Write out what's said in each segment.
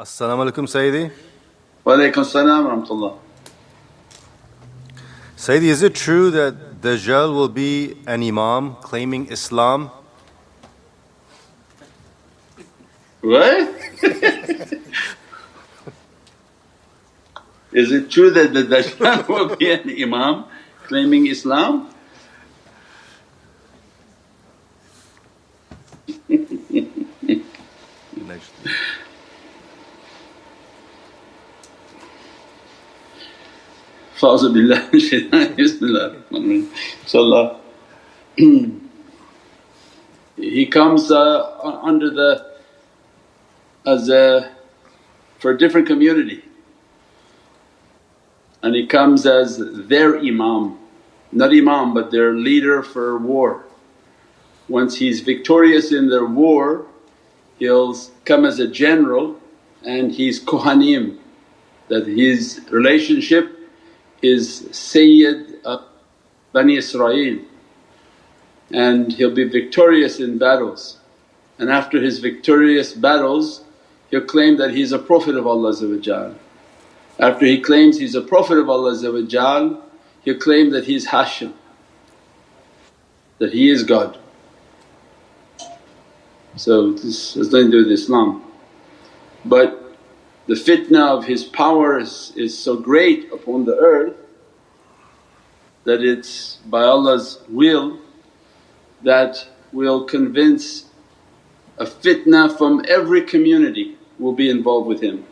Assalamu alaikum Sayyidi. Wa alaikum salam wa rahmatullah. Sayyidi, is it true that Dajjal will be an Imam claiming Islam? What? Is it true that the Dajjal will be an Imam claiming Islam? Inshallah. He comes uh, under the as a for a different community. And he comes as their imam. Not imam but their leader for war. Once he's victorious in their war he'll come as a general and he's kohanim that his relationship is Sayyid of Bani Israel and he'll be victorious in battles. And after his victorious battles he'll claim that he's a Prophet of Allah After he claims he's a Prophet of Allah he'll claim that he's Hashim, that he is God. So this has nothing to do with Islam. But the fitna of his power is, is so great upon the earth that it's by Allah's will that will convince a fitna from every community will be involved with him.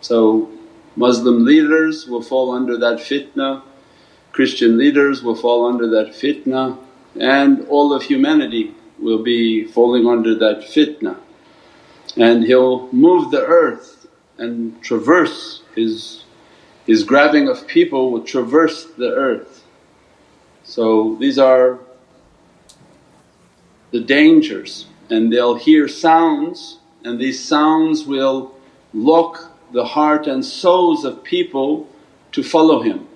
So Muslim leaders will fall under that fitna, Christian leaders will fall under that fitna and all of humanity will be falling under that fitna and he'll move the earth and traverse his, his grabbing of people will traverse the earth. So these are the dangers and they'll hear sounds and these sounds will lock the heart and souls of people to follow him.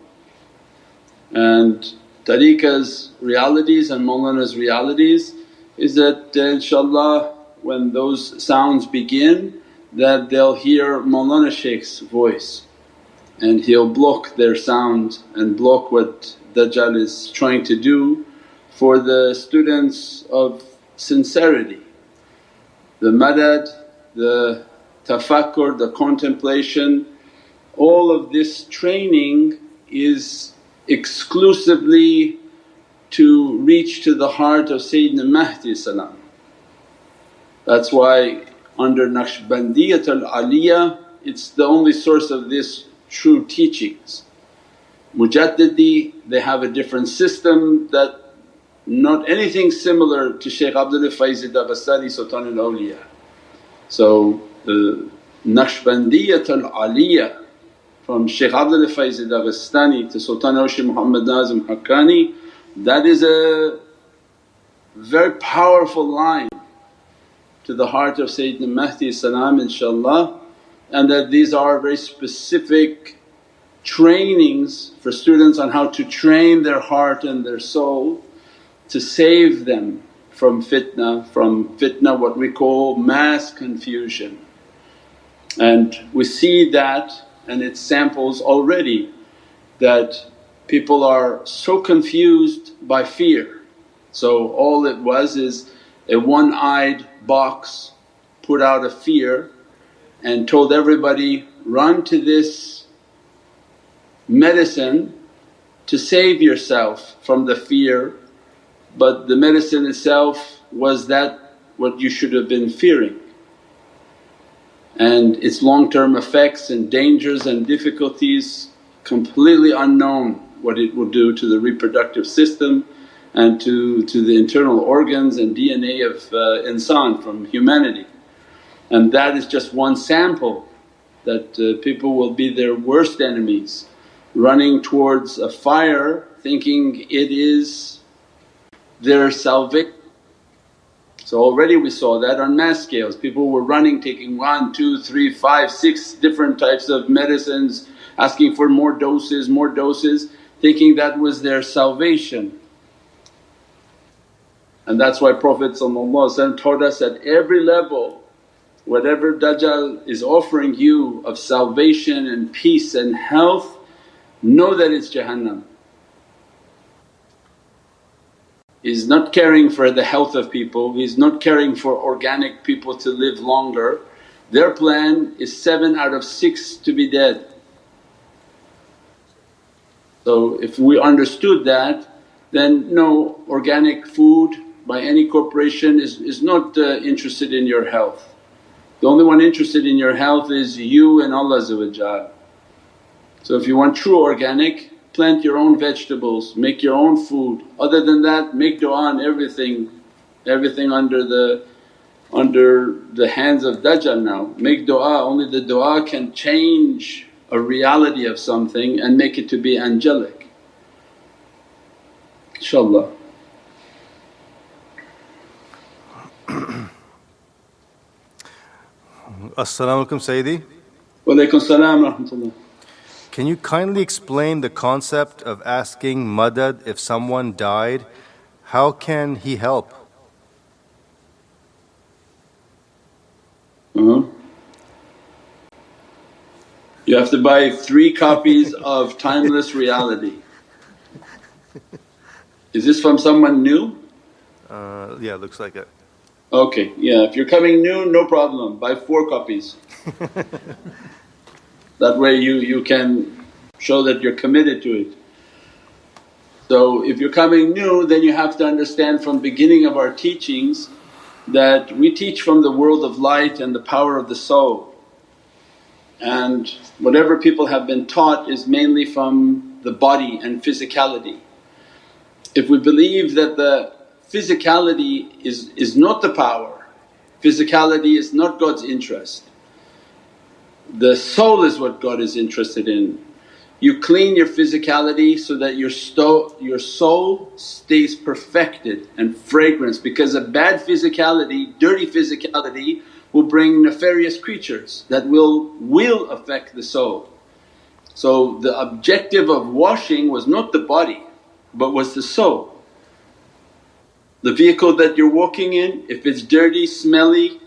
And tariqah's realities and Mawlana's realities is that inshaAllah when those sounds begin that they'll hear Mawlana Shaykh's voice and he'll block their sound and block what Dajjal is trying to do for the students of sincerity. The madad, the tafakkur, the contemplation, all of this training is exclusively to reach to the heart of Sayyidina Mahdi salam. That's why under Naqshbandiyat al-Aliyah it's the only source of this true teachings. Mujaddidi they have a different system that not anything similar to Shaykh Abdul Faiz Dagestani Sultan al-Awliya. So the Naqshbandiyat al-Aliyah from Shaykh Abdul Faiz Dagestani to Sultan Awliya Muhammad Nazim Haqqani that is a very powerful line to the heart of Sayyidina Mahdi salam inshaAllah and that these are very specific trainings for students on how to train their heart and their soul to save them from fitna, from fitna what we call mass confusion. And we see that and it samples already that people are so confused by fear. So all it was is a one-eyed box put out a fear and told everybody, run to this medicine to save yourself from the fear. But the medicine itself was that what you should have been fearing. And its long-term effects and dangers and difficulties completely unknown what it will do to the reproductive system and to, to the internal organs and DNA of uh, insan from humanity. And that is just one sample that uh, people will be their worst enemies running towards a fire thinking it is their salvation. So already we saw that on mass scales, people were running taking one, two, three, five, six different types of medicines asking for more doses, more doses thinking that was their salvation. And that's why Prophet taught us at every level whatever Dajjal is offering you of salvation and peace and health, know that it's Jahannam. He's not caring for the health of people, he's not caring for organic people to live longer. Their plan is seven out of six to be dead. So if we understood that then no organic food by any corporation is, is not uh, interested in your health. The only one interested in your health is you and Allah So if you want true organic plant your own vegetables, make your own food. Other than that make du'a on everything, everything under the under the hands of Dajjal now. Make du'a, only the du'a can change a reality of something and make it to be angelic. InshaAllah. As-salamu alaykum Sayyidi. Wa alaykum salam rahmatullah. Can you kindly explain the concept of asking madad if someone died? How can he help? Uh-huh. You have to buy three copies of Timeless Reality. Is this from someone new? Uh, yeah, looks like it. Okay, yeah, if you're coming new, no problem, buy four copies. That way you, you can show that you're committed to it. So if you're coming new then you have to understand from beginning of our teachings that we teach from the world of light and the power of the soul. And whatever people have been taught is mainly from the body and physicality. If we believe that the physicality is, is not the power, physicality is not God's interest, the soul is what God is interested in. You clean your physicality so that your, sto- your soul stays perfected and fragrance because a bad physicality, dirty physicality will bring nefarious creatures that will, will affect the soul. So the objective of washing was not the body but was the soul. The vehicle that you're walking in if it's dirty, smelly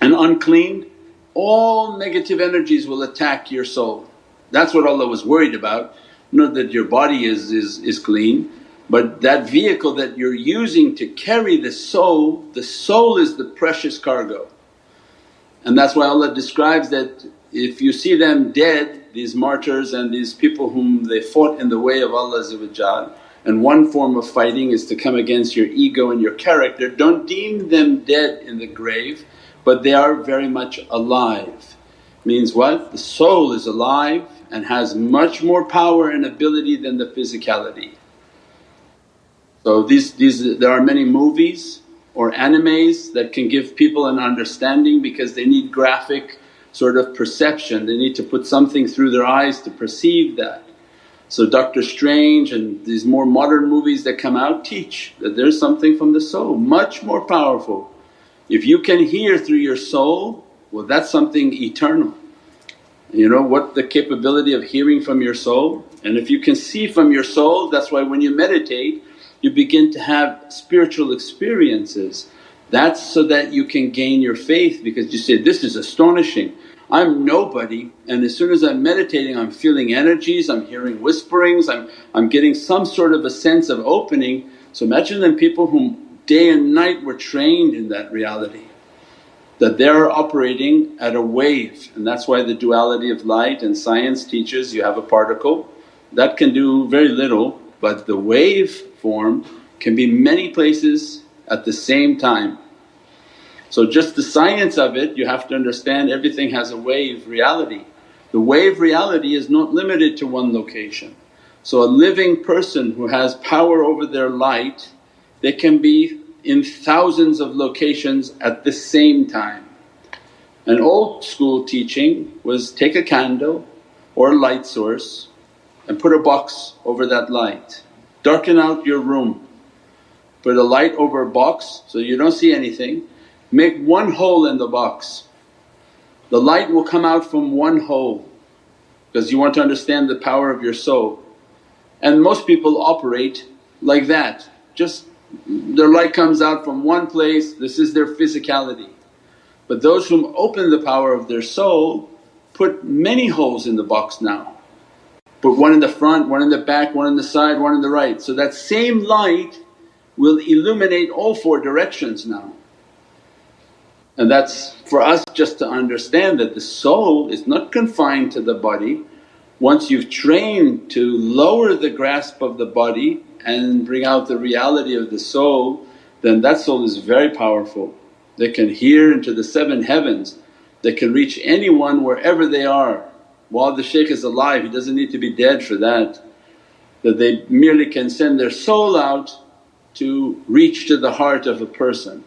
and unclean all negative energies will attack your soul. That's what Allah was worried about, not that your body is, is, is clean but that vehicle that you're using to carry the soul, the soul is the precious cargo. And that's why Allah describes that if you see them dead, these martyrs and these people whom they fought in the way of Allah and one form of fighting is to come against your ego and your character, don't deem them dead in the grave but they are very much alive. Means what? The soul is alive and has much more power and ability than the physicality. So these, these there are many movies or animes that can give people an understanding because they need graphic sort of perception, they need to put something through their eyes to perceive that. So Doctor Strange and these more modern movies that come out teach that there's something from the soul much more powerful if you can hear through your soul, well that's something eternal. You know what the capability of hearing from your soul? And if you can see from your soul that's why when you meditate you begin to have spiritual experiences. That's so that you can gain your faith because you say, this is astonishing. I'm nobody and as soon as I'm meditating I'm feeling energies, I'm hearing whisperings, I'm, I'm getting some sort of a sense of opening. So imagine then people whom day and night we're trained in that reality that they're operating at a wave and that's why the duality of light and science teaches you have a particle that can do very little but the wave form can be many places at the same time. So just the science of it you have to understand everything has a wave reality. The wave reality is not limited to one location. So a living person who has power over their light they can be in thousands of locations at the same time. An old school teaching was take a candle or a light source and put a box over that light. Darken out your room, put a light over a box so you don't see anything, make one hole in the box. The light will come out from one hole because you want to understand the power of your soul. And most people operate like that, just their light comes out from one place, this is their physicality. But those whom open the power of their soul put many holes in the box now. Put one in the front, one in the back, one in the side, one in the right. So that same light will illuminate all four directions now. And that's for us just to understand that the soul is not confined to the body. Once you've trained to lower the grasp of the body and bring out the reality of the soul, then that soul is very powerful. They can hear into the seven heavens, they can reach anyone wherever they are. While the shaykh is alive, he doesn't need to be dead for that. That they merely can send their soul out to reach to the heart of a person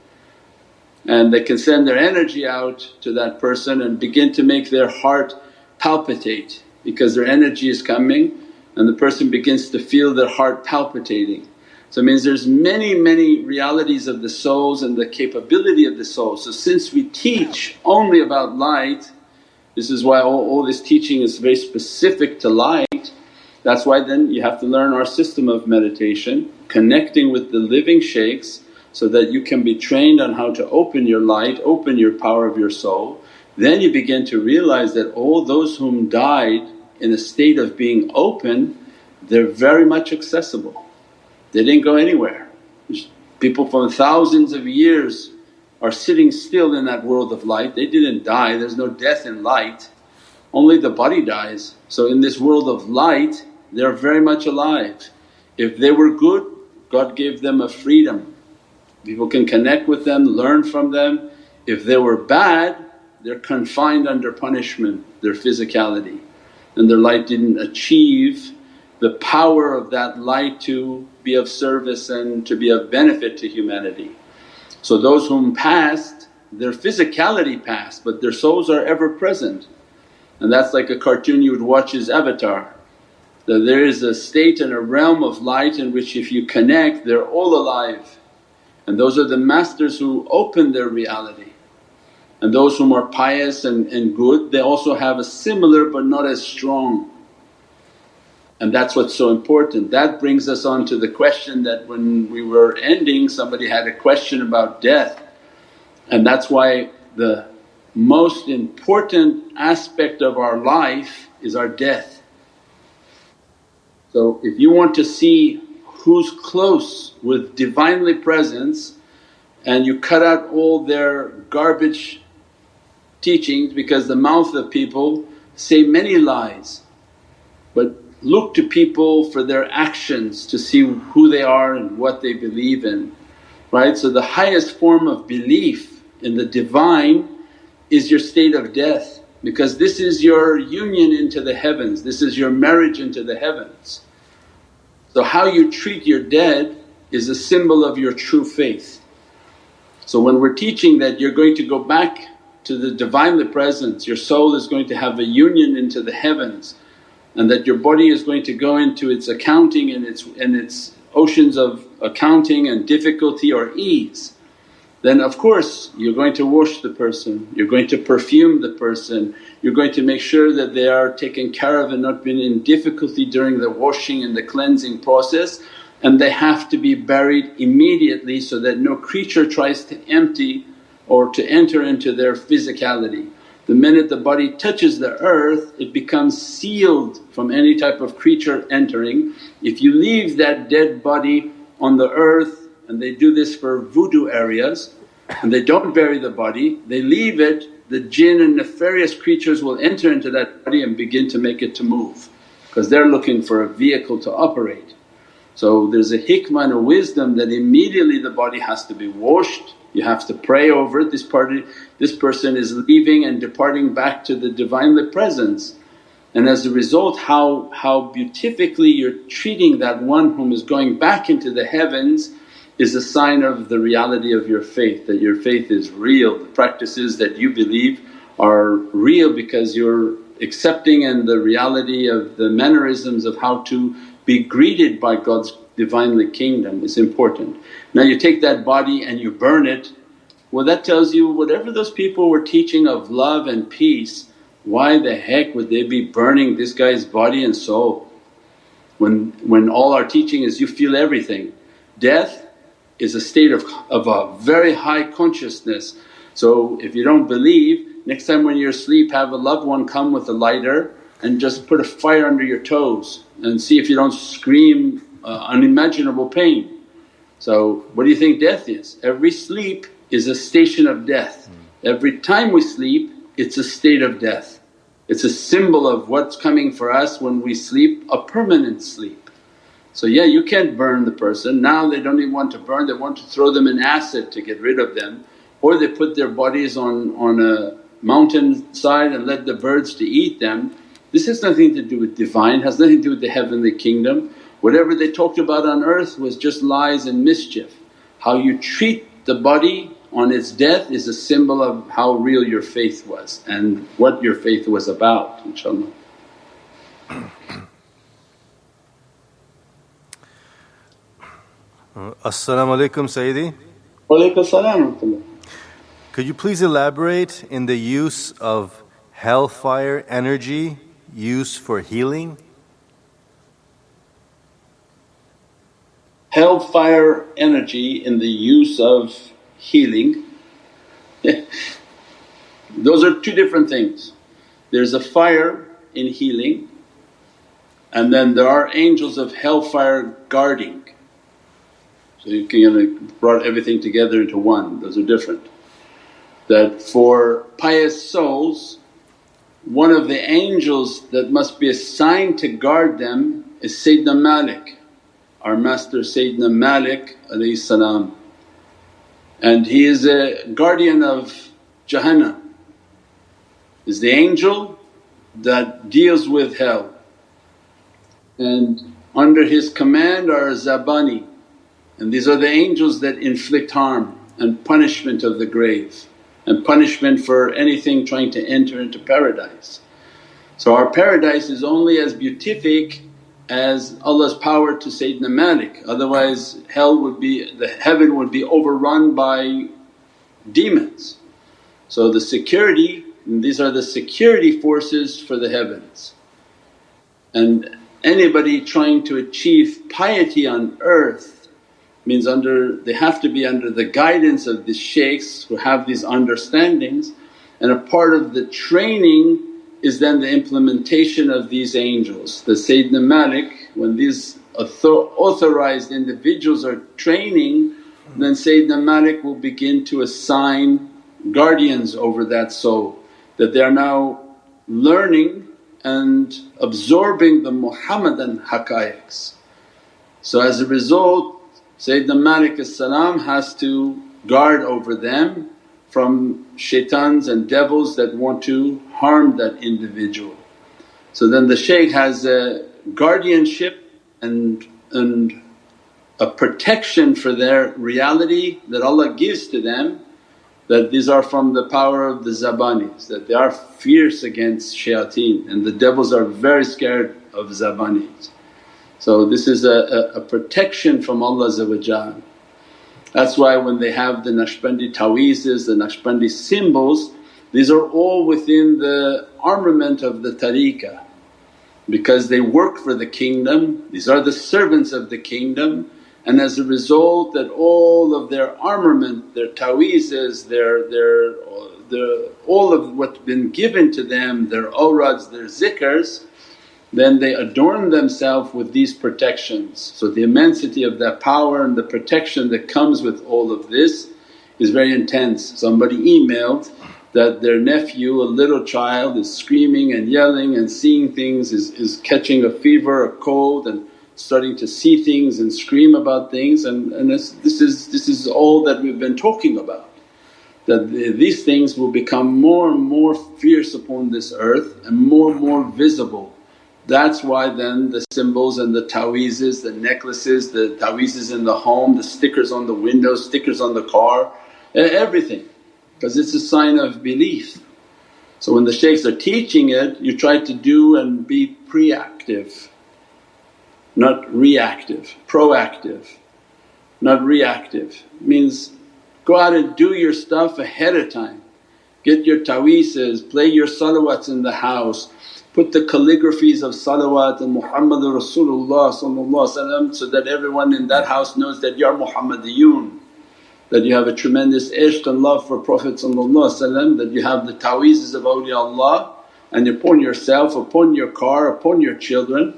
and they can send their energy out to that person and begin to make their heart palpitate because their energy is coming and the person begins to feel their heart palpitating. So it means there's many, many realities of the souls and the capability of the soul. So since we teach only about light, this is why all, all this teaching is very specific to light. That's why then you have to learn our system of meditation, connecting with the living shaykhs so that you can be trained on how to open your light, open your power of your soul. Then you begin to realize that all those whom died in a state of being open, they're very much accessible. They didn't go anywhere. People from thousands of years are sitting still in that world of light, they didn't die, there's no death in light, only the body dies. So in this world of light they're very much alive. If they were good God gave them a freedom, people can connect with them, learn from them. If they were bad they're confined under punishment, their physicality and their light didn't achieve the power of that light to be of service and to be of benefit to humanity. So those whom passed their physicality passed but their souls are ever present and that's like a cartoon you would watch as Avatar. That there is a state and a realm of light in which if you connect they're all alive and those are the masters who open their reality. And those whom are pious and, and good they also have a similar but not as strong and that's what's so important. That brings us on to the question that when we were ending somebody had a question about death and that's why the most important aspect of our life is our death. So if you want to see who's close with Divinely Presence and you cut out all their garbage teachings because the mouth of people say many lies but look to people for their actions to see who they are and what they believe in, right. So the highest form of belief in the Divine is your state of death because this is your union into the heavens, this is your marriage into the heavens. So how you treat your dead is a symbol of your true faith. So when we're teaching that you're going to go back to the Divinely Presence, your soul is going to have a union into the heavens and that your body is going to go into its accounting and its, and its oceans of accounting and difficulty or ease, then of course you're going to wash the person, you're going to perfume the person, you're going to make sure that they are taken care of and not been in difficulty during the washing and the cleansing process and they have to be buried immediately so that no creature tries to empty or to enter into their physicality. The minute the body touches the earth it becomes sealed from any type of creature entering. If you leave that dead body on the earth and they do this for voodoo areas and they don't bury the body, they leave it, the jinn and nefarious creatures will enter into that body and begin to make it to move because they're looking for a vehicle to operate. So there's a hikmah and a wisdom that immediately the body has to be washed, you have to pray over it, this party, this person is leaving and departing back to the Divinely Presence. And as a result how, how beatifically you're treating that one whom is going back into the heavens is a sign of the reality of your faith, that your faith is real. The practices that you believe are real because you're accepting and the reality of the mannerisms of how to be greeted by God's Divinely Kingdom is important. Now you take that body and you burn it, well that tells you whatever those people were teaching of love and peace, why the heck would they be burning this guy's body and soul? When, when all our teaching is you feel everything. Death is a state of, of a very high consciousness So if you don't believe, next time when you're asleep have a loved one come with a lighter and just put a fire under your toes and see if you don't scream uh, unimaginable pain. So what do you think death is? Every sleep is a station of death. Every time we sleep it's a state of death. It's a symbol of what's coming for us when we sleep, a permanent sleep. So yeah you can't burn the person, now they don't even want to burn, they want to throw them in acid to get rid of them or they put their bodies on, on a mountain side and let the birds to eat them. This has nothing to do with Divine, has nothing to do with the heavenly kingdom. Whatever they talked about on earth was just lies and mischief. How you treat the body on its death is a symbol of how real your faith was and what your faith was about inshaAllah. As-salamu alaykum Sayyidi. Wa salam Could you please elaborate in the use of hellfire energy used for healing? Hellfire energy in the use of healing those are two different things. There's a fire in healing and then there are angels of hellfire guarding. So you can brought everything together into one, those are different. That for pious souls one of the angels that must be assigned to guard them is Sayyidina Malik, our master Sayyidina Malik salam. And he is a guardian of Jahannam, is the angel that deals with hell. And under his command are Zabani and these are the angels that inflict harm and punishment of the grave and punishment for anything trying to enter into paradise. So our paradise is only as beatific as Allah's power to Sayyidina Malik otherwise hell would be… the heaven would be overrun by demons. So the security these are the security forces for the heavens. And anybody trying to achieve piety on earth means under they have to be under the guidance of the shaykhs who have these understandings and a part of the training is then the implementation of these angels. The Sayyidina Malik when these authorized individuals are training then Sayyidina Malik will begin to assign guardians over that soul that they are now learning and absorbing the Muhammadan haqqaiqs. So as a result Sayyidina Malik has to guard over them from shaitans and devils that want to harm that individual. So then the shaykh has a guardianship and, and a protection for their reality that Allah gives to them that these are from the power of the zabanis, that they are fierce against shayateen and the devils are very scared of zabanis. So this is a, a, a protection from Allah That's why when they have the Naqshbandi ta'weezes, the Naqshbandi symbols, these are all within the armament of the tariqah. Because they work for the kingdom, these are the servants of the kingdom and as a result that all of their armament, their ta'weezes, their, their, uh, their, all of what's been given to them, their awrads, their zikrs then they adorn themselves with these protections. So the immensity of that power and the protection that comes with all of this is very intense. Somebody emailed that their nephew, a little child is screaming and yelling and seeing things, is, is catching a fever, a cold and starting to see things and scream about things and, and this, this, is, this is all that we've been talking about. That these things will become more and more fierce upon this earth and more and more visible that's why then the symbols and the ta'weezes, the necklaces, the ta'weezes in the home, the stickers on the windows, stickers on the car, everything because it's a sign of belief. So when the shaykhs are teaching it you try to do and be preactive, not reactive, proactive, not reactive. Means go out and do your stuff ahead of time. Get your ta'weezes, play your salawats in the house, put the calligraphies of salawat and Muhammadur Rasulullah so that everyone in that house knows that, Ya Muhammadiyun. that you have a tremendous ishq and love for Prophet that you have the ta'weezes of awliyaullah and upon yourself, upon your car, upon your children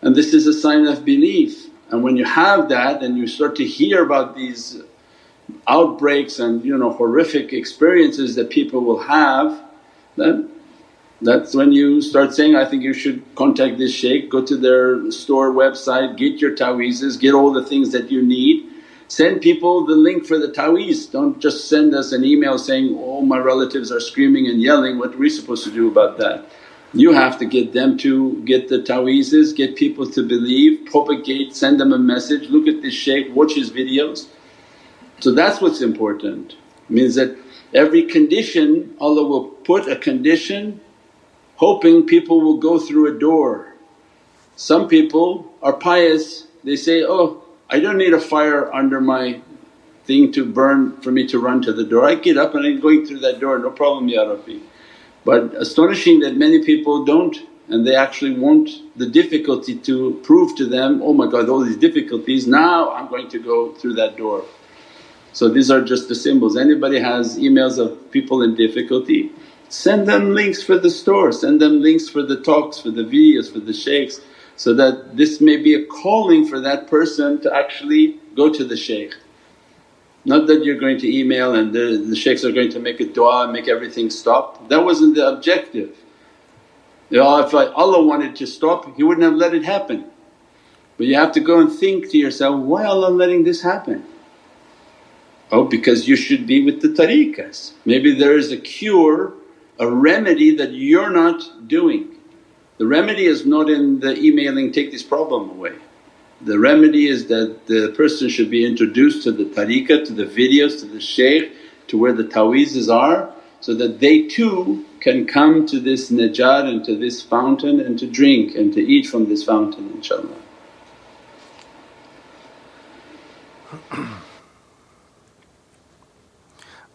and this is a sign of belief. And when you have that and you start to hear about these outbreaks and you know horrific experiences that people will have then that's when you start saying, I think you should contact this shaykh, go to their store website, get your ta'weezes, get all the things that you need. Send people the link for the ta'weez, don't just send us an email saying, oh my relatives are screaming and yelling, what are we supposed to do about that? You have to get them to get the ta'weezes, get people to believe, propagate, send them a message, look at this shaykh, watch his videos. So that's what's important. Means that every condition Allah will put a condition hoping people will go through a door. Some people are pious, they say, oh I don't need a fire under my thing to burn for me to run to the door. I get up and I'm going through that door, no problem Ya Rabbi. But astonishing that many people don't and they actually want the difficulty to prove to them, oh my God all these difficulties now I'm going to go through that door. So these are just the symbols. Anybody has emails of people in difficulty, send them links for the store, send them links for the talks, for the videos, for the shaykhs so that this may be a calling for that person to actually go to the shaykh. Not that you're going to email and the, the shaykhs are going to make a dua and make everything stop, that wasn't the objective. if Allah wanted to stop He wouldn't have let it happen. But you have to go and think to yourself, why Allah letting this happen? Oh, because you should be with the tariqas. Maybe there is a cure, a remedy that you're not doing. The remedy is not in the emailing, take this problem away. The remedy is that the person should be introduced to the tariqah, to the videos, to the shaykh, to where the ta'weezes are so that they too can come to this najat and to this fountain and to drink and to eat from this fountain inshaAllah.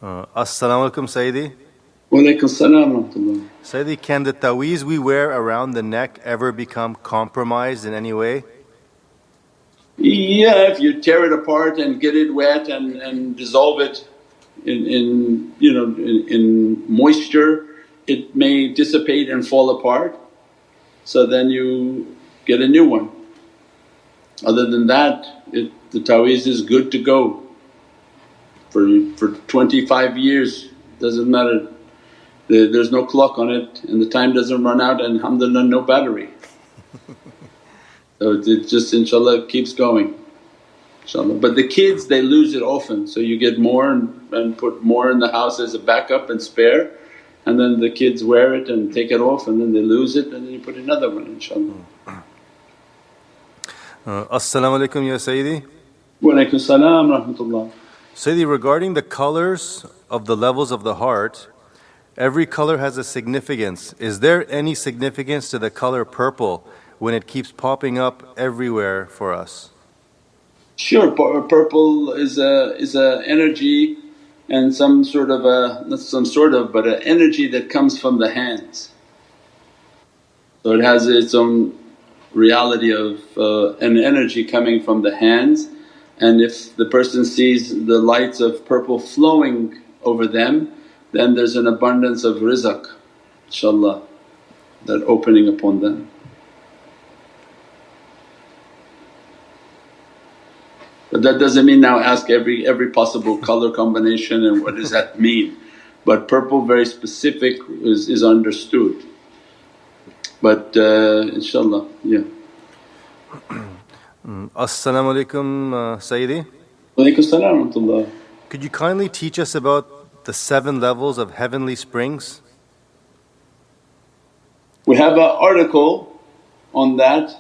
Uh, As-salamu alaykum Sayyidi. Sayyidi, can the ta'weez we wear around the neck ever become compromised in any way? Yeah, if you tear it apart and get it wet and, and dissolve it in, in you know in, in moisture, it may dissipate and fall apart. So then you get a new one. Other than that, it, the ta'weez is good to go. For, for 25 years, doesn't matter. The, there's no clock on it and the time doesn't run out and alhamdulillah no battery. So it just inshaAllah keeps going inshaAllah. But the kids they lose it often so you get more and, and put more in the house as a backup and spare and then the kids wear it and take it off and then they lose it and then you put another one inshaAllah. Uh, As-salamu alaykum ya Sayyidi. Wa alaykum salam rahmatullah. Sayyidi, regarding the colors of the levels of the heart, every color has a significance. Is there any significance to the color purple when it keeps popping up everywhere for us? Sure, purple is a is a energy and some sort of a not some sort of but an energy that comes from the hands. So it has its own reality of uh, an energy coming from the hands and if the person sees the lights of purple flowing over them then there's an abundance of rizq inshaAllah that opening upon them. But that doesn't mean now ask every, every possible color combination and what does that mean. But purple very specific is, is understood. But uh, inshaAllah, yeah. As-salamu alaykum uh, Sayyidi. Walaykum salam Could you kindly teach us about the seven levels of heavenly springs? We have an article on that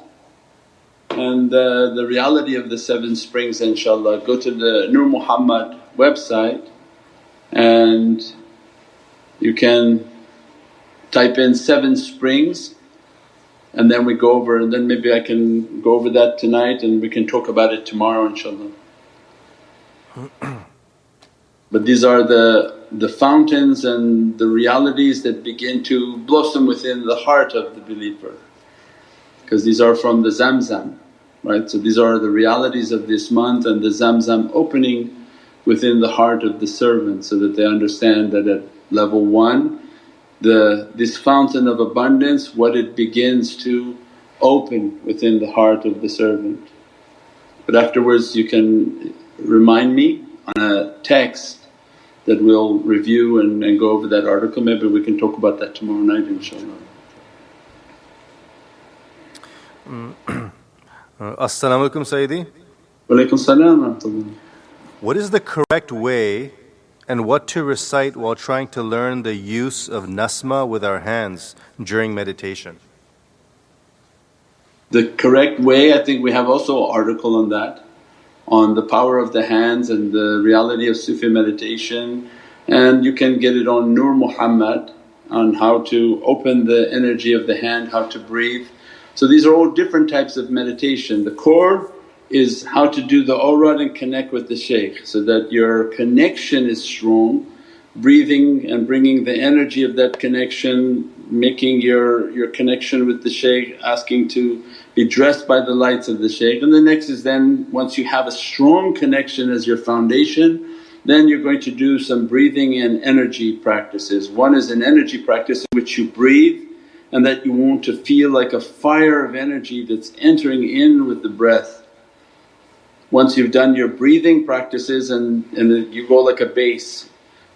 and uh, the reality of the seven springs inshaAllah. Go to the Nur Muhammad website and you can type in seven springs and then we go over and then maybe I can go over that tonight and we can talk about it tomorrow inshaAllah. but these are the, the fountains and the realities that begin to blossom within the heart of the believer because these are from the Zamzam right. So these are the realities of this month and the Zamzam opening within the heart of the servant so that they understand that at level 1 the this fountain of abundance what it begins to open within the heart of the servant. But afterwards you can remind me on a text that we'll review and, and go over that article, maybe we can talk about that tomorrow night inshaAllah. Uh, As-salamu alaykum Sayyidi. Walaykum salam What is the correct way and what to recite while trying to learn the use of nasma with our hands during meditation? The correct way I think we have also an article on that on the power of the hands and the reality of Sufi meditation and you can get it on Nur Muhammad on how to open the energy of the hand, how to breathe. So these are all different types of meditation. The core is how to do the awrad and connect with the shaykh so that your connection is strong, breathing and bringing the energy of that connection, making your, your connection with the shaykh, asking to be dressed by the lights of the shaykh. And the next is then once you have a strong connection as your foundation then you're going to do some breathing and energy practices. One is an energy practice in which you breathe and that you want to feel like a fire of energy that's entering in with the breath. Once you've done your breathing practices and, and you go like a base,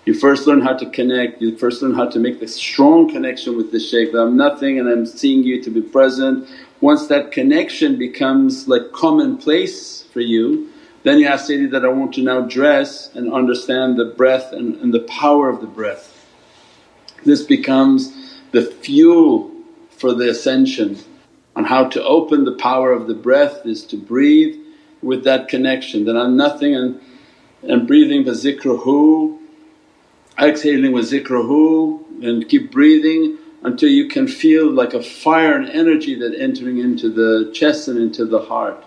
you first learn how to connect, you first learn how to make this strong connection with the shaykh that I'm nothing and I'm seeing you to be present. Once that connection becomes like commonplace for you then you ask Sayyidi that I want to now dress and understand the breath and, and the power of the breath. This becomes the fuel for the ascension on how to open the power of the breath is to breathe with that connection that I'm nothing and, and breathing the zikruhu, exhaling with zikruhu and keep breathing until you can feel like a fire and energy that entering into the chest and into the heart.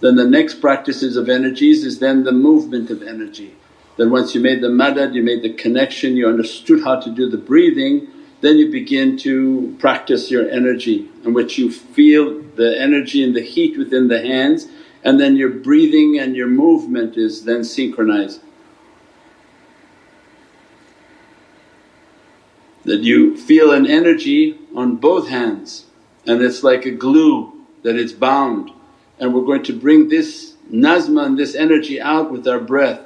Then the next practices of energies is then the movement of energy. Then once you made the madad, you made the connection, you understood how to do the breathing, then you begin to practice your energy in which you feel the energy and the heat within the hands and then your breathing and your movement is then synchronized. That you feel an energy on both hands and it's like a glue that it's bound and we're going to bring this nazma and this energy out with our breath.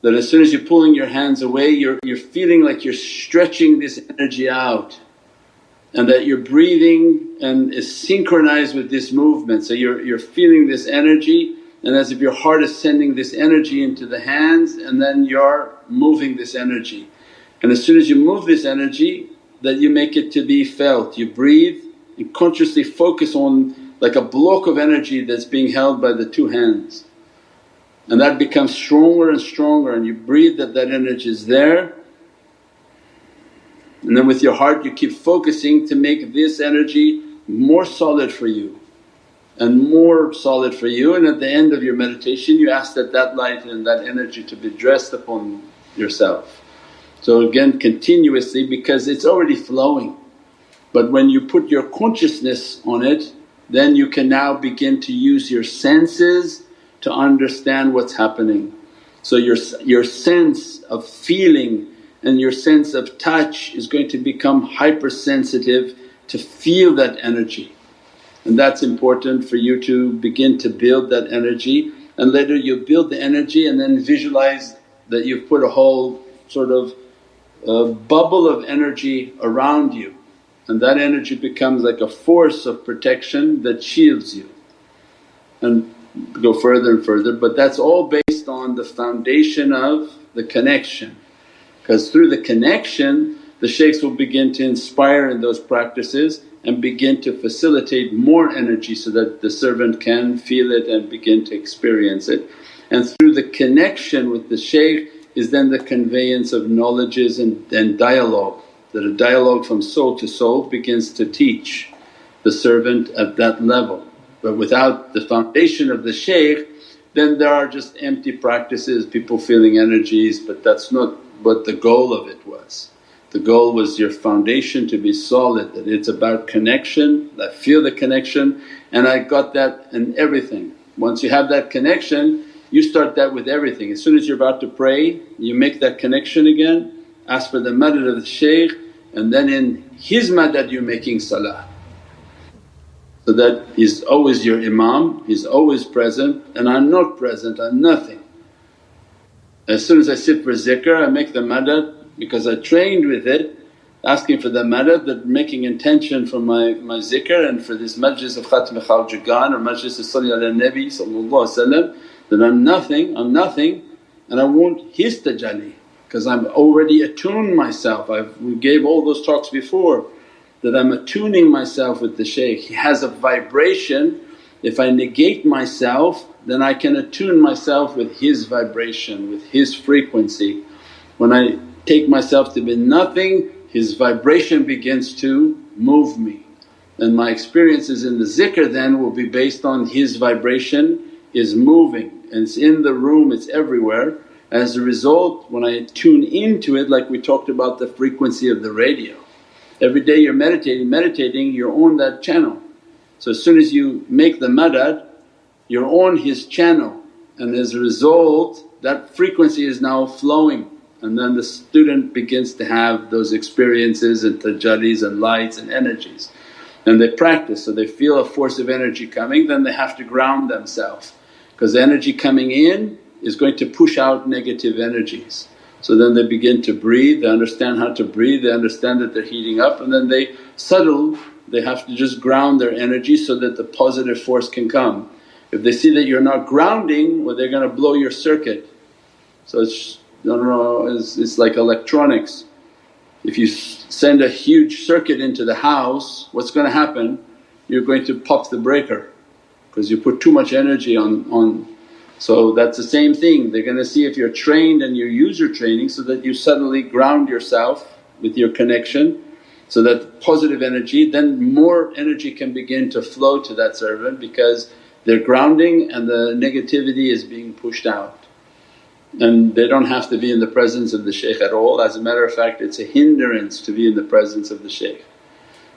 That as soon as you're pulling your hands away you're, you're feeling like you're stretching this energy out and that you're breathing and is synchronized with this movement. So you're, you're feeling this energy and as if your heart is sending this energy into the hands and then you're moving this energy. And as soon as you move this energy that you make it to be felt, you breathe and consciously focus on like a block of energy that's being held by the two hands. And that becomes stronger and stronger and you breathe that that energy is there and then with your heart you keep focusing to make this energy more solid for you and more solid for you and at the end of your meditation you ask that that light and that energy to be dressed upon yourself. So again continuously because it's already flowing but when you put your consciousness on it then you can now begin to use your senses to understand what's happening. So your, your sense of feeling and your sense of touch is going to become hypersensitive to feel that energy. And that's important for you to begin to build that energy and later you build the energy and then visualize that you've put a whole sort of uh, bubble of energy around you. And that energy becomes like a force of protection that shields you. And go further and further but that's all based on the foundation of the connection. Because through the connection the shaykhs will begin to inspire in those practices and begin to facilitate more energy so that the servant can feel it and begin to experience it. And through the connection with the shaykh is then the conveyance of knowledges and, and dialogue that a dialogue from soul to soul begins to teach the servant at that level. But without the foundation of the shaykh then there are just empty practices, people feeling energies but that's not what the goal of it was. The goal was your foundation to be solid that it's about connection, I feel the connection and I got that in everything. Once you have that connection you start that with everything. As soon as you're about to pray you make that connection again, ask for the madad of the shaykh and then in his madad you're making salah. So that he's always your imam, he's always present and I'm not present, I'm nothing. As soon as I sit for zikr I make the madad because I trained with it asking for the madad that making intention for my, my zikr and for this majlis of Khatmi Khawajagan or majlis of Salli ala Nabi that I'm nothing, I'm nothing and I want his tajalli because I'm already attuned myself. I've, we gave all those talks before that I'm attuning myself with the shaykh. He has a vibration, if I negate myself then I can attune myself with his vibration, with his frequency. When I take myself to be nothing his vibration begins to move me and my experiences in the zikr then will be based on his vibration is moving and it's in the room, it's everywhere. As a result when I tune into it like we talked about the frequency of the radio. Every day you're meditating, meditating you're on that channel. So as soon as you make the madad you're on his channel and as a result that frequency is now flowing and then the student begins to have those experiences and tajallis and lights and energies. And they practice so they feel a force of energy coming then they have to ground themselves because energy coming in is going to push out negative energies. So then they begin to breathe, they understand how to breathe, they understand that they're heating up and then they settle, they have to just ground their energy so that the positive force can come. If they see that you're not grounding well they're going to blow your circuit. So it's no, no, no it's, it's like electronics. If you send a huge circuit into the house what's going to happen? You're going to pop the breaker because you put too much energy on, on so that's the same thing, they're to see if you're trained and you use your training so that you suddenly ground yourself with your connection so that positive energy then more energy can begin to flow to that servant because they're grounding and the negativity is being pushed out and they don't have to be in the presence of the shaykh at all. As a matter of fact it's a hindrance to be in the presence of the shaykh.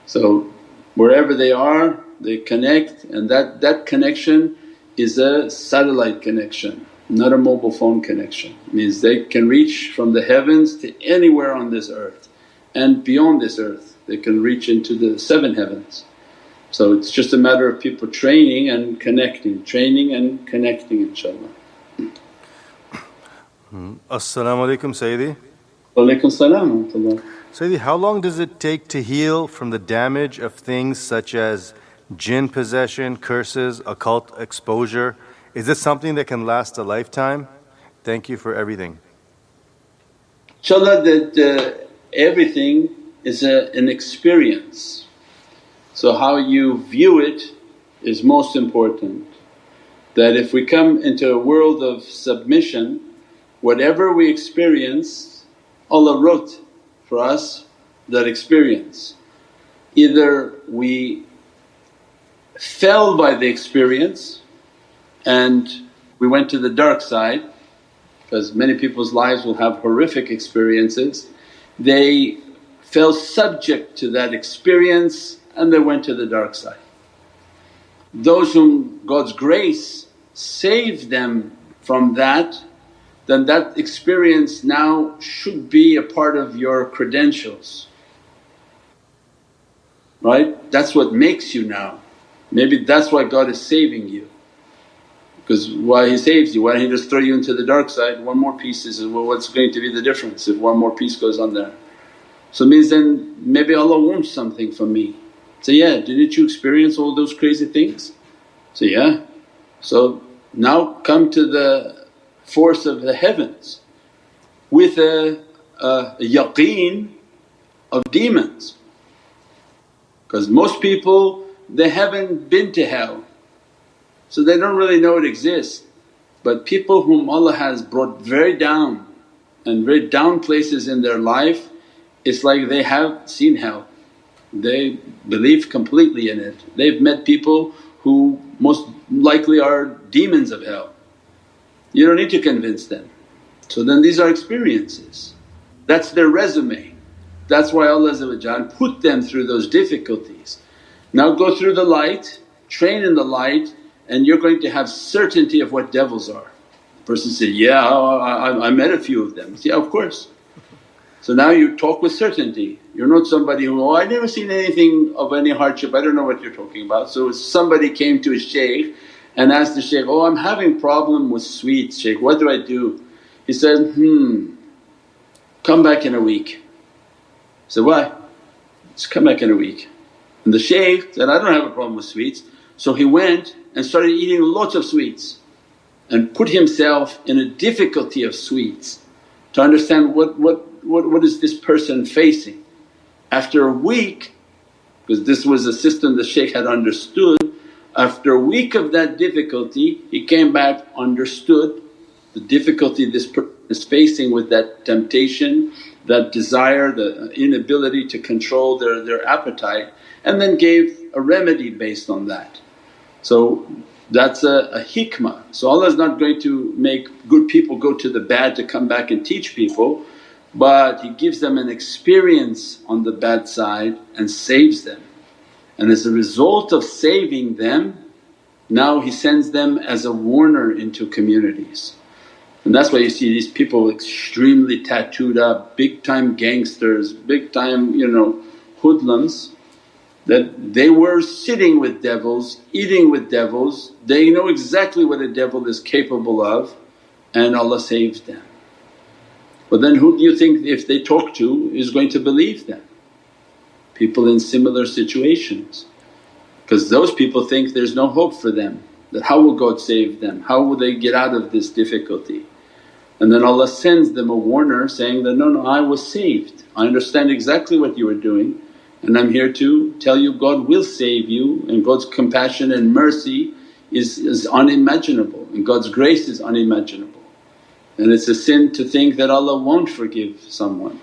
So wherever they are they connect and that, that connection is a satellite connection not a mobile phone connection. Means they can reach from the heavens to anywhere on this earth and beyond this earth they can reach into the seven heavens. So it's just a matter of people training and connecting, training and connecting inshaAllah. Mm-hmm. As-salamu alaykum Sayyidi. Walaykum salam Sayyidi, how long does it take to heal from the damage of things such as jinn possession, curses, occult exposure? Is this something that can last a lifetime? Thank you for everything. InshaAllah that uh, everything is a, an experience. So how you view it is most important. That if we come into a world of submission whatever we experience Allah wrote for us that experience. Either we fell by the experience and we went to the dark side because many people's lives will have horrific experiences. They fell subject to that experience and they went to the dark side. Those whom God's grace saved them from that then that experience now should be a part of your credentials. Right? That's what makes you now. Maybe that's why God is saving you because why He saves you, why He just throw you into the dark side, one more piece is well what's going to be the difference if one more piece goes on there. So it means then maybe Allah wants something from me. Say, yeah, didn't you experience all those crazy things? Say, yeah. So now come to the force of the heavens with a, a yaqeen of demons because most people they haven't been to hell so they don't really know it exists. But people whom Allah has brought very down and very down places in their life it's like they have seen hell, they believe completely in it. They've met people who most likely are demons of hell you don't need to convince them. So then these are experiences, that's their resume. That's why Allah put them through those difficulties. Now go through the light, train in the light and you're going to have certainty of what devils are. The Person said, yeah I, I met a few of them. Yeah of course. So now you talk with certainty, you're not somebody who, oh I never seen anything of any hardship, I don't know what you're talking about. So somebody came to a shaykh and asked the shaykh, oh I'm having problem with sweets shaykh, what do I do? He said, hmm, come back in a week. I said, why? Just come back in a week. And the shaykh said, I don't have a problem with sweets. So he went and started eating lots of sweets and put himself in a difficulty of sweets to understand what, what what, what is this person facing? After a week, because this was a system the shaykh had understood, after a week of that difficulty he came back, understood the difficulty this person is facing with that temptation, that desire, the inability to control their, their appetite and then gave a remedy based on that. So that's a, a hikmah. So Allah is not going to make good people go to the bad to come back and teach people but He gives them an experience on the bad side and saves them. And as a result of saving them now He sends them as a warner into communities. And that's why you see these people extremely tattooed up, big time gangsters, big time you know hoodlums that they were sitting with devils, eating with devils, they know exactly what a devil is capable of and Allah saves them. But then who do you think if they talk to is going to believe them? People in similar situations because those people think there's no hope for them that how will God save them, how will they get out of this difficulty. And then Allah sends them a warner saying that, no, no I was saved, I understand exactly what you were doing and I'm here to tell you God will save you and God's compassion and mercy is, is unimaginable and God's grace is unimaginable. And it's a sin to think that Allah won't forgive someone.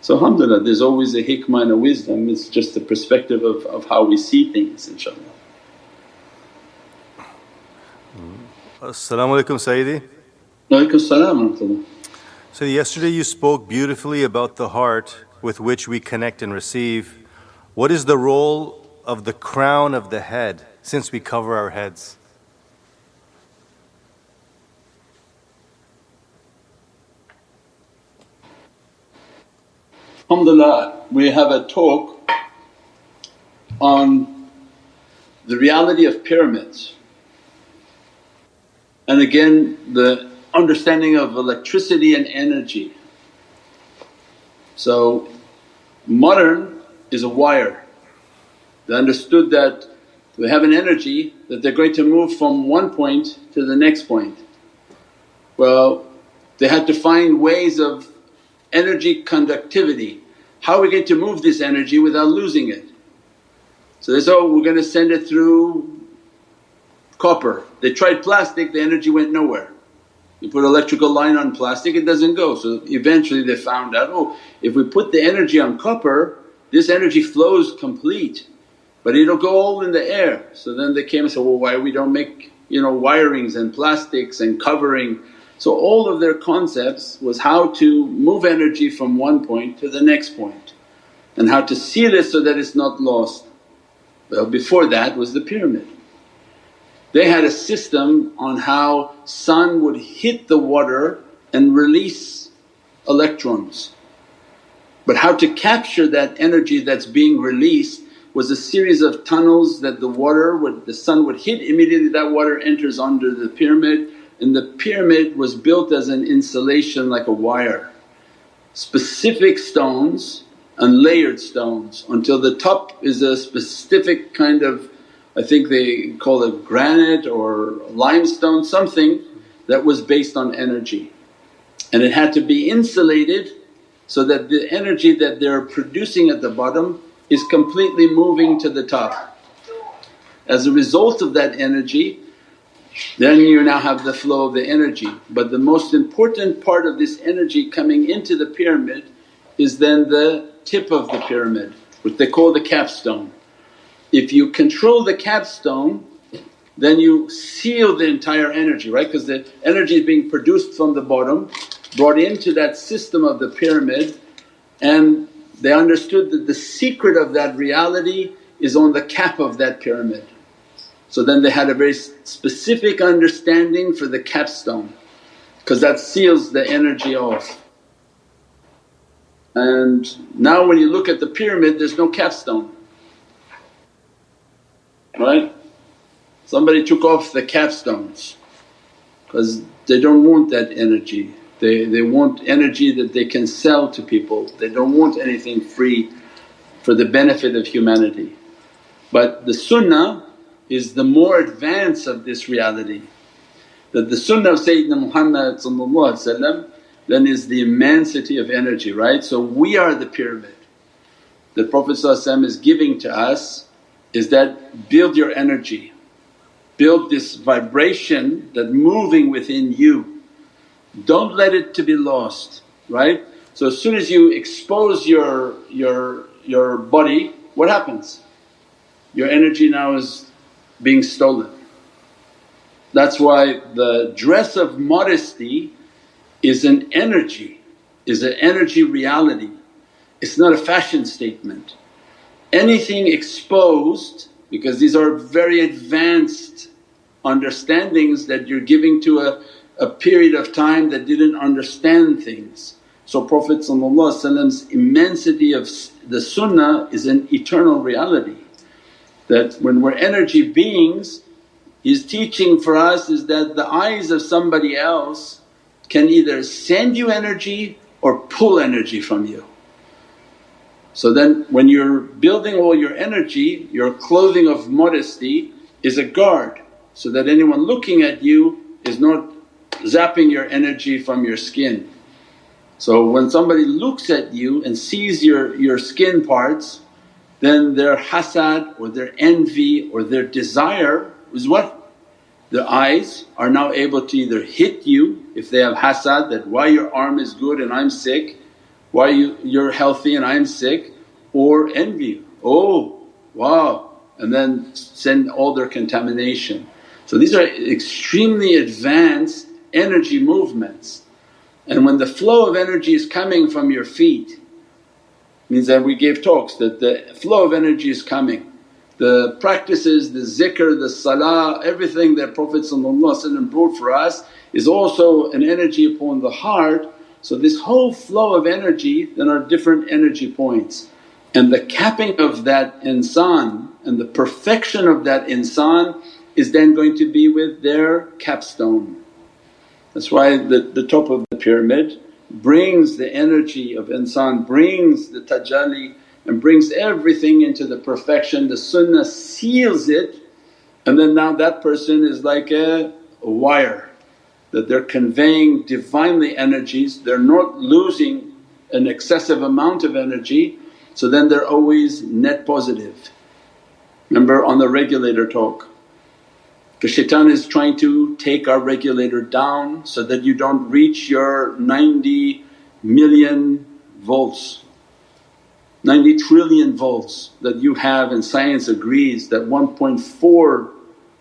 So alhamdulillah there's always a hikmah and a wisdom, it's just the perspective of, of how we see things inshaAllah. As-salamu alaykum Sayyidi. So yesterday you spoke beautifully about the heart with which we connect and receive. What is the role of the crown of the head since we cover our heads? Alhamdulillah, we have a talk on the reality of pyramids and again the understanding of electricity and energy. So modern is a wire. They understood that we have an energy that they're going to move from one point to the next point. Well they had to find ways of energy conductivity. How are we going to move this energy without losing it? So they said, oh we're going to send it through copper. They tried plastic, the energy went nowhere. You put electrical line on plastic it doesn't go. So eventually they found out, oh if we put the energy on copper this energy flows complete but it'll go all in the air. So then they came and said, well why we don't make you know wirings and plastics and covering so all of their concepts was how to move energy from one point to the next point and how to seal it so that it's not lost. Well before that was the pyramid. They had a system on how sun would hit the water and release electrons. But how to capture that energy that's being released was a series of tunnels that the water would… the sun would hit immediately that water enters under the pyramid and the pyramid was built as an insulation like a wire. Specific stones and layered stones until the top is a specific kind of I think they call it granite or limestone something that was based on energy. And it had to be insulated so that the energy that they're producing at the bottom is completely moving to the top. As a result of that energy then you now have the flow of the energy. But the most important part of this energy coming into the pyramid is then the tip of the pyramid which they call the capstone. If you control the capstone then you seal the entire energy right because the energy is being produced from the bottom brought into that system of the pyramid and they understood that the secret of that reality is on the cap of that pyramid. So then they had a very specific understanding for the capstone because that seals the energy off. And now when you look at the pyramid there's no capstone, right? Somebody took off the capstones because they don't want that energy. They, they want energy that they can sell to people, they don't want anything free for the benefit of humanity. But the sunnah is the more advance of this reality that the sunnah of Sayyidina Muhammad then is the immensity of energy, right? So we are the pyramid that Prophet is giving to us is that build your energy, build this vibration that moving within you. Don't let it to be lost, right? So as soon as you expose your, your, your body, what happens? Your energy now is being stolen. That's why the dress of modesty is an energy, is an energy reality. It's not a fashion statement. Anything exposed because these are very advanced understandings that you're giving to a, a period of time that didn't understand things. So Prophet's immensity of the sunnah is an eternal reality that when we're energy beings his teaching for us is that the eyes of somebody else can either send you energy or pull energy from you. So then when you're building all your energy, your clothing of modesty is a guard so that anyone looking at you is not zapping your energy from your skin. So when somebody looks at you and sees your, your skin parts then their hasad or their envy or their desire is what? Their eyes are now able to either hit you if they have hasad that, why your arm is good and I'm sick, why you, you're healthy and I'm sick or envy, oh wow and then send all their contamination. So these are extremely advanced energy movements and when the flow of energy is coming from your feet means that we gave talks that the flow of energy is coming the practices, the zikr, the salah, everything that Prophet brought for us is also an energy upon the heart. So this whole flow of energy then are different energy points and the capping of that insan and the perfection of that insan is then going to be with their capstone. That's why the, the top of the pyramid brings the energy of insan, brings the tajalli and brings everything into the perfection. The sunnah seals it and then now that person is like a, a wire that they're conveying Divinely energies, they're not losing an excessive amount of energy so then they're always net positive. Remember on the regulator talk, because shaitan is trying to take our regulator down so that you don't reach your 90 million volts 90 trillion volts that you have and science agrees that 1.4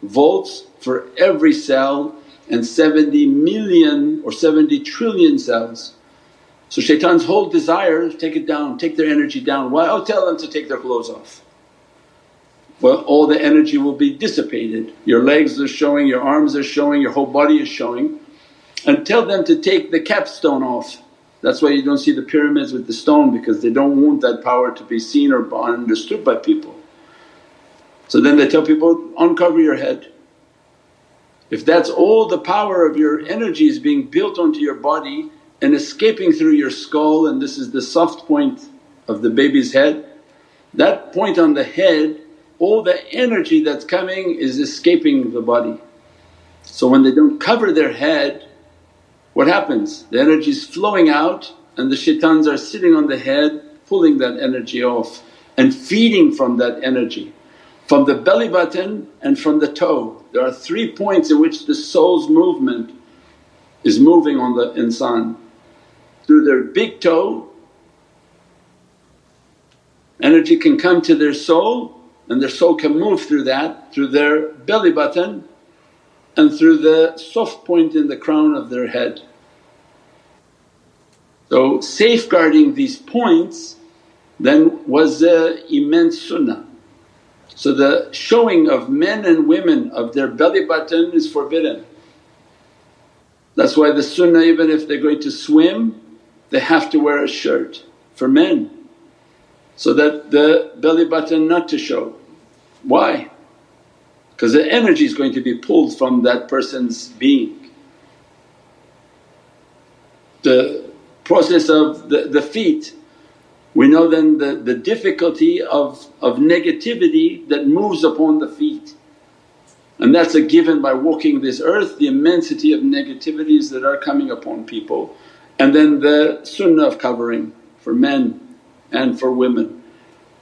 volts for every cell and 70 million or 70 trillion cells. So shaitan's whole desire is take it down, take their energy down. Why? Oh tell them to take their clothes off. Well all the energy will be dissipated, your legs are showing, your arms are showing, your whole body is showing and tell them to take the capstone off that's why you don't see the pyramids with the stone because they don't want that power to be seen or understood by people. So then they tell people, uncover your head. If that's all the power of your energy is being built onto your body and escaping through your skull and this is the soft point of the baby's head, that point on the head all the energy that's coming is escaping the body. So when they don't cover their head what happens? The energy is flowing out and the shaitans are sitting on the head pulling that energy off and feeding from that energy. From the belly button and from the toe, there are three points in which the soul's movement is moving on the insan. Through their big toe, energy can come to their soul and their soul can move through that, through their belly button and through the soft point in the crown of their head. So safeguarding these points then was a immense sunnah. So the showing of men and women of their belly button is forbidden. That's why the sunnah even if they're going to swim they have to wear a shirt for men so that the belly button not to show. Why? Because the energy is going to be pulled from that person's being. The process of the, the feet, we know then the, the difficulty of, of negativity that moves upon the feet. And that's a given by walking this earth, the immensity of negativities that are coming upon people. And then the sunnah of covering for men and for women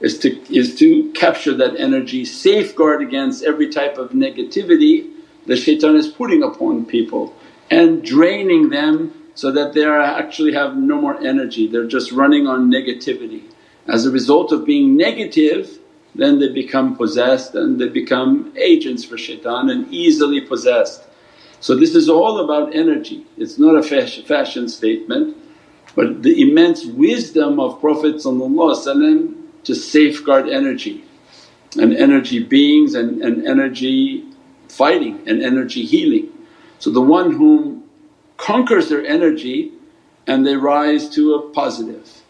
is to, is to capture that energy, safeguard against every type of negativity that shaitan is putting upon people and draining them so that they actually have no more energy, they're just running on negativity. As a result of being negative then they become possessed and they become agents for shaitan and easily possessed. So this is all about energy, it's not a fashion statement but the immense wisdom of Prophet to safeguard energy and energy beings and, and energy fighting and energy healing. So the one whom conquers their energy and they rise to a positive.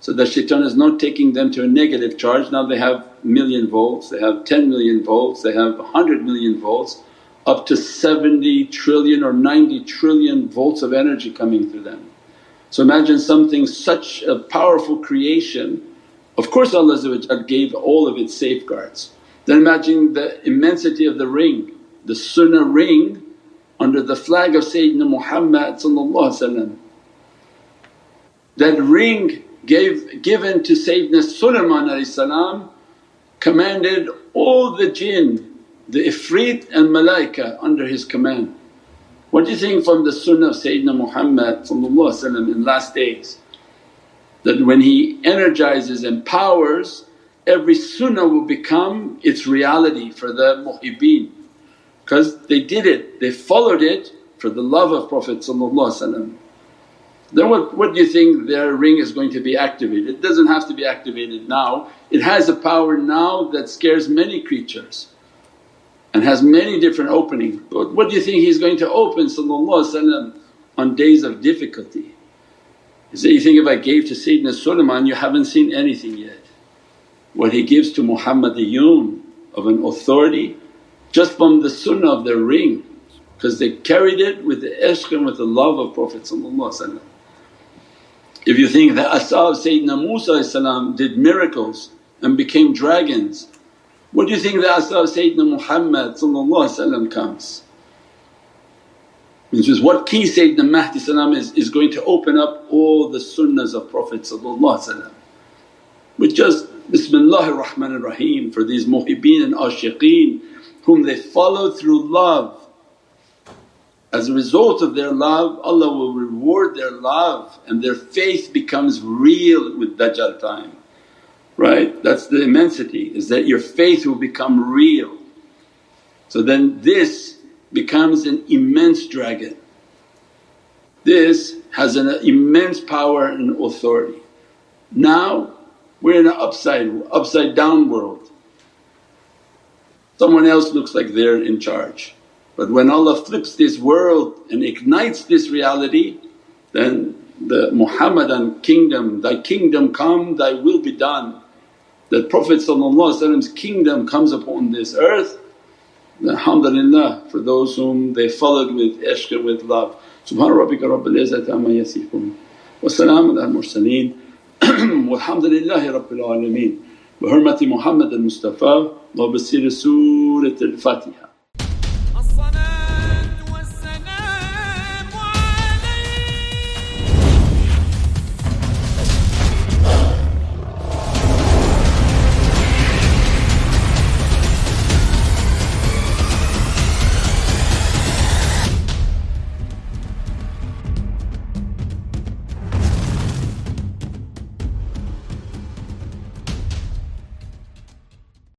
So the shaitan is not taking them to a negative charge, now they have million volts, they have 10 million volts, they have 100 million volts up to 70 trillion or 90 trillion volts of energy coming through them. So imagine something such a powerful creation, of course Allah gave all of its safeguards. Then imagine the immensity of the ring, the sunnah ring under the flag of Sayyidina Muhammad That ring gave given to Sayyidina Sulaiman commanded all the jinn the ifrit and malaika under his command. What do you think from the sunnah of Sayyidina Muhammad in last days? That when he energizes and powers every sunnah will become its reality for the muhibbeen because they did it, they followed it for the love of Prophet then what, what do you think their ring is going to be activated? It doesn't have to be activated now, it has a power now that scares many creatures and has many different openings. But what do you think he's going to open on days of difficulty? He said, you think if I gave to Sayyidina Sulaiman you haven't seen anything yet. What he gives to muhammad Muhammadiyun of an authority just from the sunnah of their ring because they carried it with the ishq and with the love of Prophet If you think that Asa Sayyidina Musa did miracles and became dragons what do you think the Asa Sayyidina Muhammad comes? Which is what key Sayyidina Mahdi is, is going to open up all the sunnahs of Prophet with just Bismillahir Rahmanir Rahim for these muhibbeen and ashiqeen whom they follow through love. As a result of their love Allah will reward their love and their faith becomes real with Dajjal time right? That's the immensity is that your faith will become real. So then this becomes an immense dragon. This has an immense power and authority. Now we're in an upside, upside down world. Someone else looks like they're in charge. But when Allah flips this world and ignites this reality then the Muhammadan kingdom, thy kingdom come, thy will be done that Prophet's kingdom comes upon this earth. Alhamdulillah for those whom they followed with ishq and with love. Subhana rabbika rabbil izzati amma yasifoon wa salaamun al mursaleen walhamdulillahi rabbil alameen. Bi hurmati Muhammad al Mustafa wa